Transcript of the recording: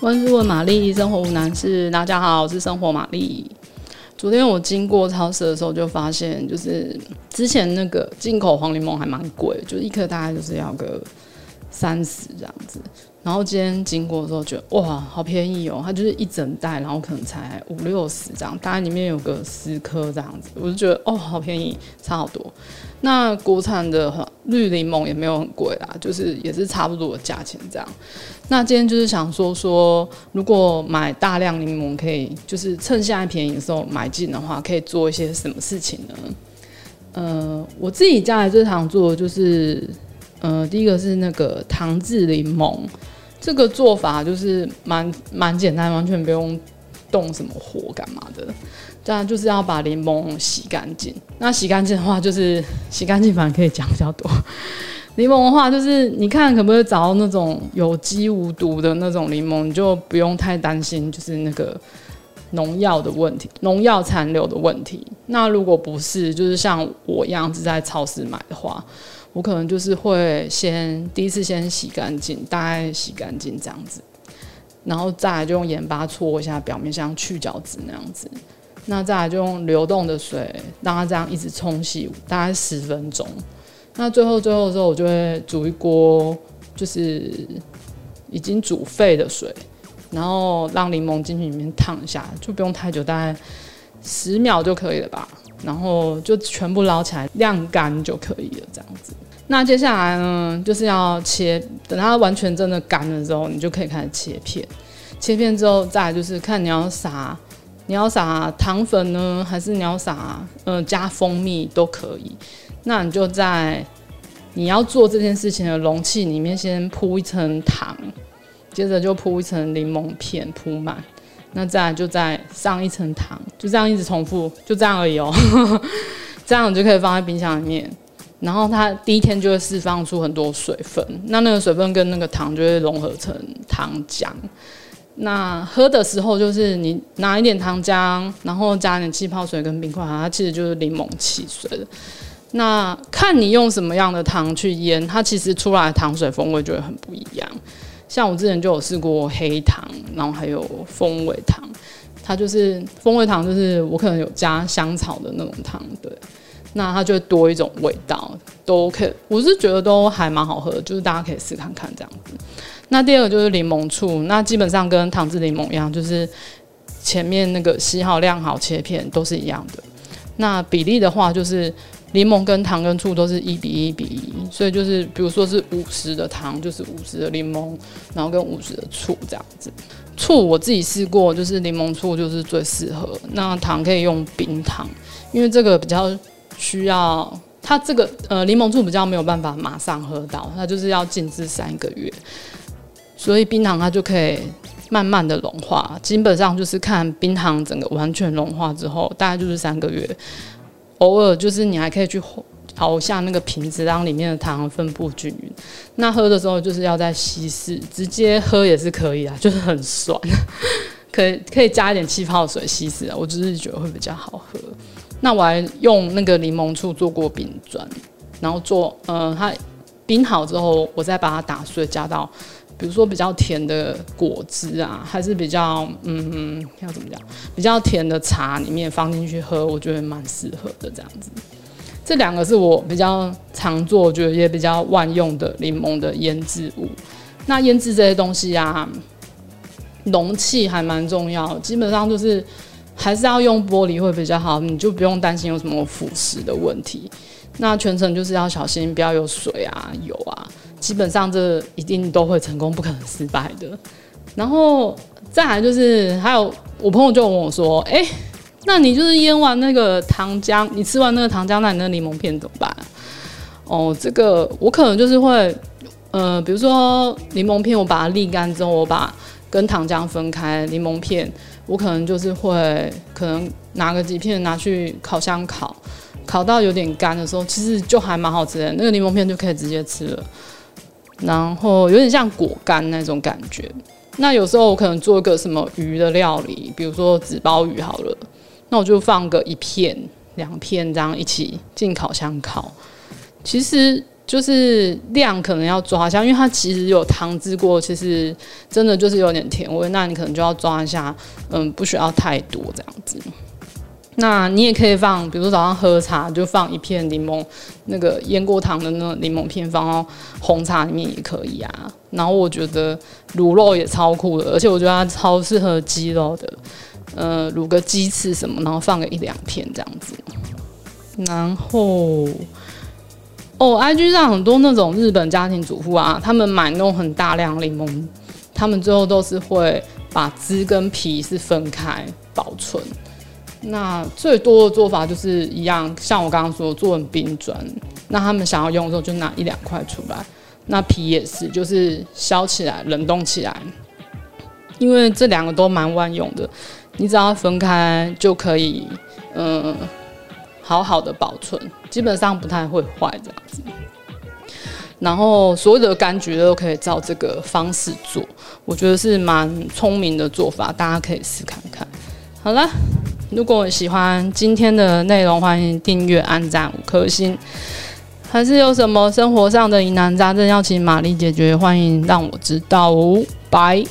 我是问玛丽，生活无难事。大家好，我是生活玛丽。昨天我经过超市的时候，就发现就是之前那个进口黄柠檬还蛮贵，就一颗大概就是要个三十这样子。然后今天经过的时候，觉得哇，好便宜哦！它就是一整袋，然后可能才五六十这样，大概里面有个十颗这样子，我就觉得哦，好便宜，差好多。那国产的绿柠檬也没有很贵啦，就是也是差不多的价钱这样。那今天就是想说说，如果买大量柠檬，可以就是趁现在便宜的时候买进的话，可以做一些什么事情呢？呃，我自己家里最常做的就是。呃，第一个是那个糖渍柠檬，这个做法就是蛮蛮简单，完全不用动什么火干嘛的。当然就是要把柠檬洗干净。那洗干净的话，就是洗干净，反正可以讲比较多。柠檬的话，就是你看可不可以找到那种有机无毒的那种柠檬，你就不用太担心，就是那个农药的问题、农药残留的问题。那如果不是，就是像我一样是在超市买的话。我可能就是会先第一次先洗干净，大概洗干净这样子，然后再来就用盐巴搓一下表面，像去角质那样子。那再来就用流动的水让它这样一直冲洗，大概十分钟。那最后最后的时候，我就会煮一锅就是已经煮沸的水，然后让柠檬进去里面烫一下，就不用太久，大概十秒就可以了吧。然后就全部捞起来晾干就可以了，这样子。那接下来呢，就是要切，等它完全真的干了之后，你就可以开始切片。切片之后，再就是看你要撒，你要撒糖粉呢，还是你要撒，呃，加蜂蜜都可以。那你就在你要做这件事情的容器里面先铺一层糖，接着就铺一层柠檬片铺满。那再就再上一层糖，就这样一直重复，就这样而已哦。这样你就可以放在冰箱里面，然后它第一天就会释放出很多水分，那那个水分跟那个糖就会融合成糖浆。那喝的时候就是你拿一点糖浆，然后加点气泡水跟冰块，它其实就是柠檬汽水了。那看你用什么样的糖去腌，它其实出来的糖水风味就会很不一样。像我之前就有试过黑糖，然后还有风味糖，它就是风味糖，就是我可能有加香草的那种糖，对，那它就多一种味道，都 OK，我是觉得都还蛮好喝，就是大家可以试看看这样子。那第二个就是柠檬醋，那基本上跟糖渍柠檬一样，就是前面那个洗好、晾好、切片都是一样的。那比例的话就是。柠檬跟糖跟醋都是一比一比一，所以就是比如说是五十的糖，就是五十的柠檬，然后跟五十的醋这样子。醋我自己试过，就是柠檬醋就是最适合。那糖可以用冰糖，因为这个比较需要它这个呃柠檬醋比较没有办法马上喝到，它就是要静置三个月，所以冰糖它就可以慢慢的融化。基本上就是看冰糖整个完全融化之后，大概就是三个月。偶尔就是你还可以去摇一下那个瓶子，让里面的糖分布均匀。那喝的时候就是要再稀释，直接喝也是可以啊，就是很酸，可以可以加一点气泡水稀释啊。我只是觉得会比较好喝。那我还用那个柠檬醋做过冰砖，然后做嗯、呃，它冰好之后，我再把它打碎，加到。比如说比较甜的果汁啊，还是比较嗯，要怎么讲？比较甜的茶里面放进去喝，我觉得蛮适合的这样子。这两个是我比较常做，我觉得也比较万用的柠檬的腌制物。那腌制这些东西啊，容器还蛮重要，基本上就是还是要用玻璃会比较好，你就不用担心有什么腐蚀的问题。那全程就是要小心，不要有水啊、油啊。基本上这一定都会成功，不可能失败的。然后再来就是，还有我朋友就问我说：“哎，那你就是腌完那个糖浆，你吃完那个糖浆，那你那柠檬片怎么办？”哦，这个我可能就是会，呃，比如说柠檬片，我把它沥干之后，我把跟糖浆分开，柠檬片我可能就是会，可能拿个几片拿去烤箱烤，烤到有点干的时候，其实就还蛮好吃的，那个柠檬片就可以直接吃了。然后有点像果干那种感觉。那有时候我可能做一个什么鱼的料理，比如说纸包鱼好了，那我就放个一片、两片这样一起进烤箱烤。其实就是量可能要抓一下，因为它其实有汤汁过，其实真的就是有点甜味，那你可能就要抓一下，嗯，不需要太多这样子。那你也可以放，比如说早上喝茶就放一片柠檬，那个腌过糖的那个柠檬片放到红茶里面也可以啊。然后我觉得卤肉也超酷的，而且我觉得它超适合鸡肉的，呃，卤个鸡翅什么，然后放个一两片这样子。然后哦，IG 上很多那种日本家庭主妇啊，他们买那种很大量柠檬，他们最后都是会把汁跟皮是分开保存。那最多的做法就是一样，像我刚刚说做成冰砖，那他们想要用的时候就拿一两块出来。那皮也是，就是削起来冷冻起来，因为这两个都蛮万用的，你只要分开就可以，嗯，好好的保存，基本上不太会坏这样子。然后所有的柑橘都可以照这个方式做，我觉得是蛮聪明的做法，大家可以试看看。好了。如果喜欢今天的内容，欢迎订阅、按赞五颗星。还是有什么生活上的疑难杂症要请玛丽解决，欢迎让我知道哦。拜。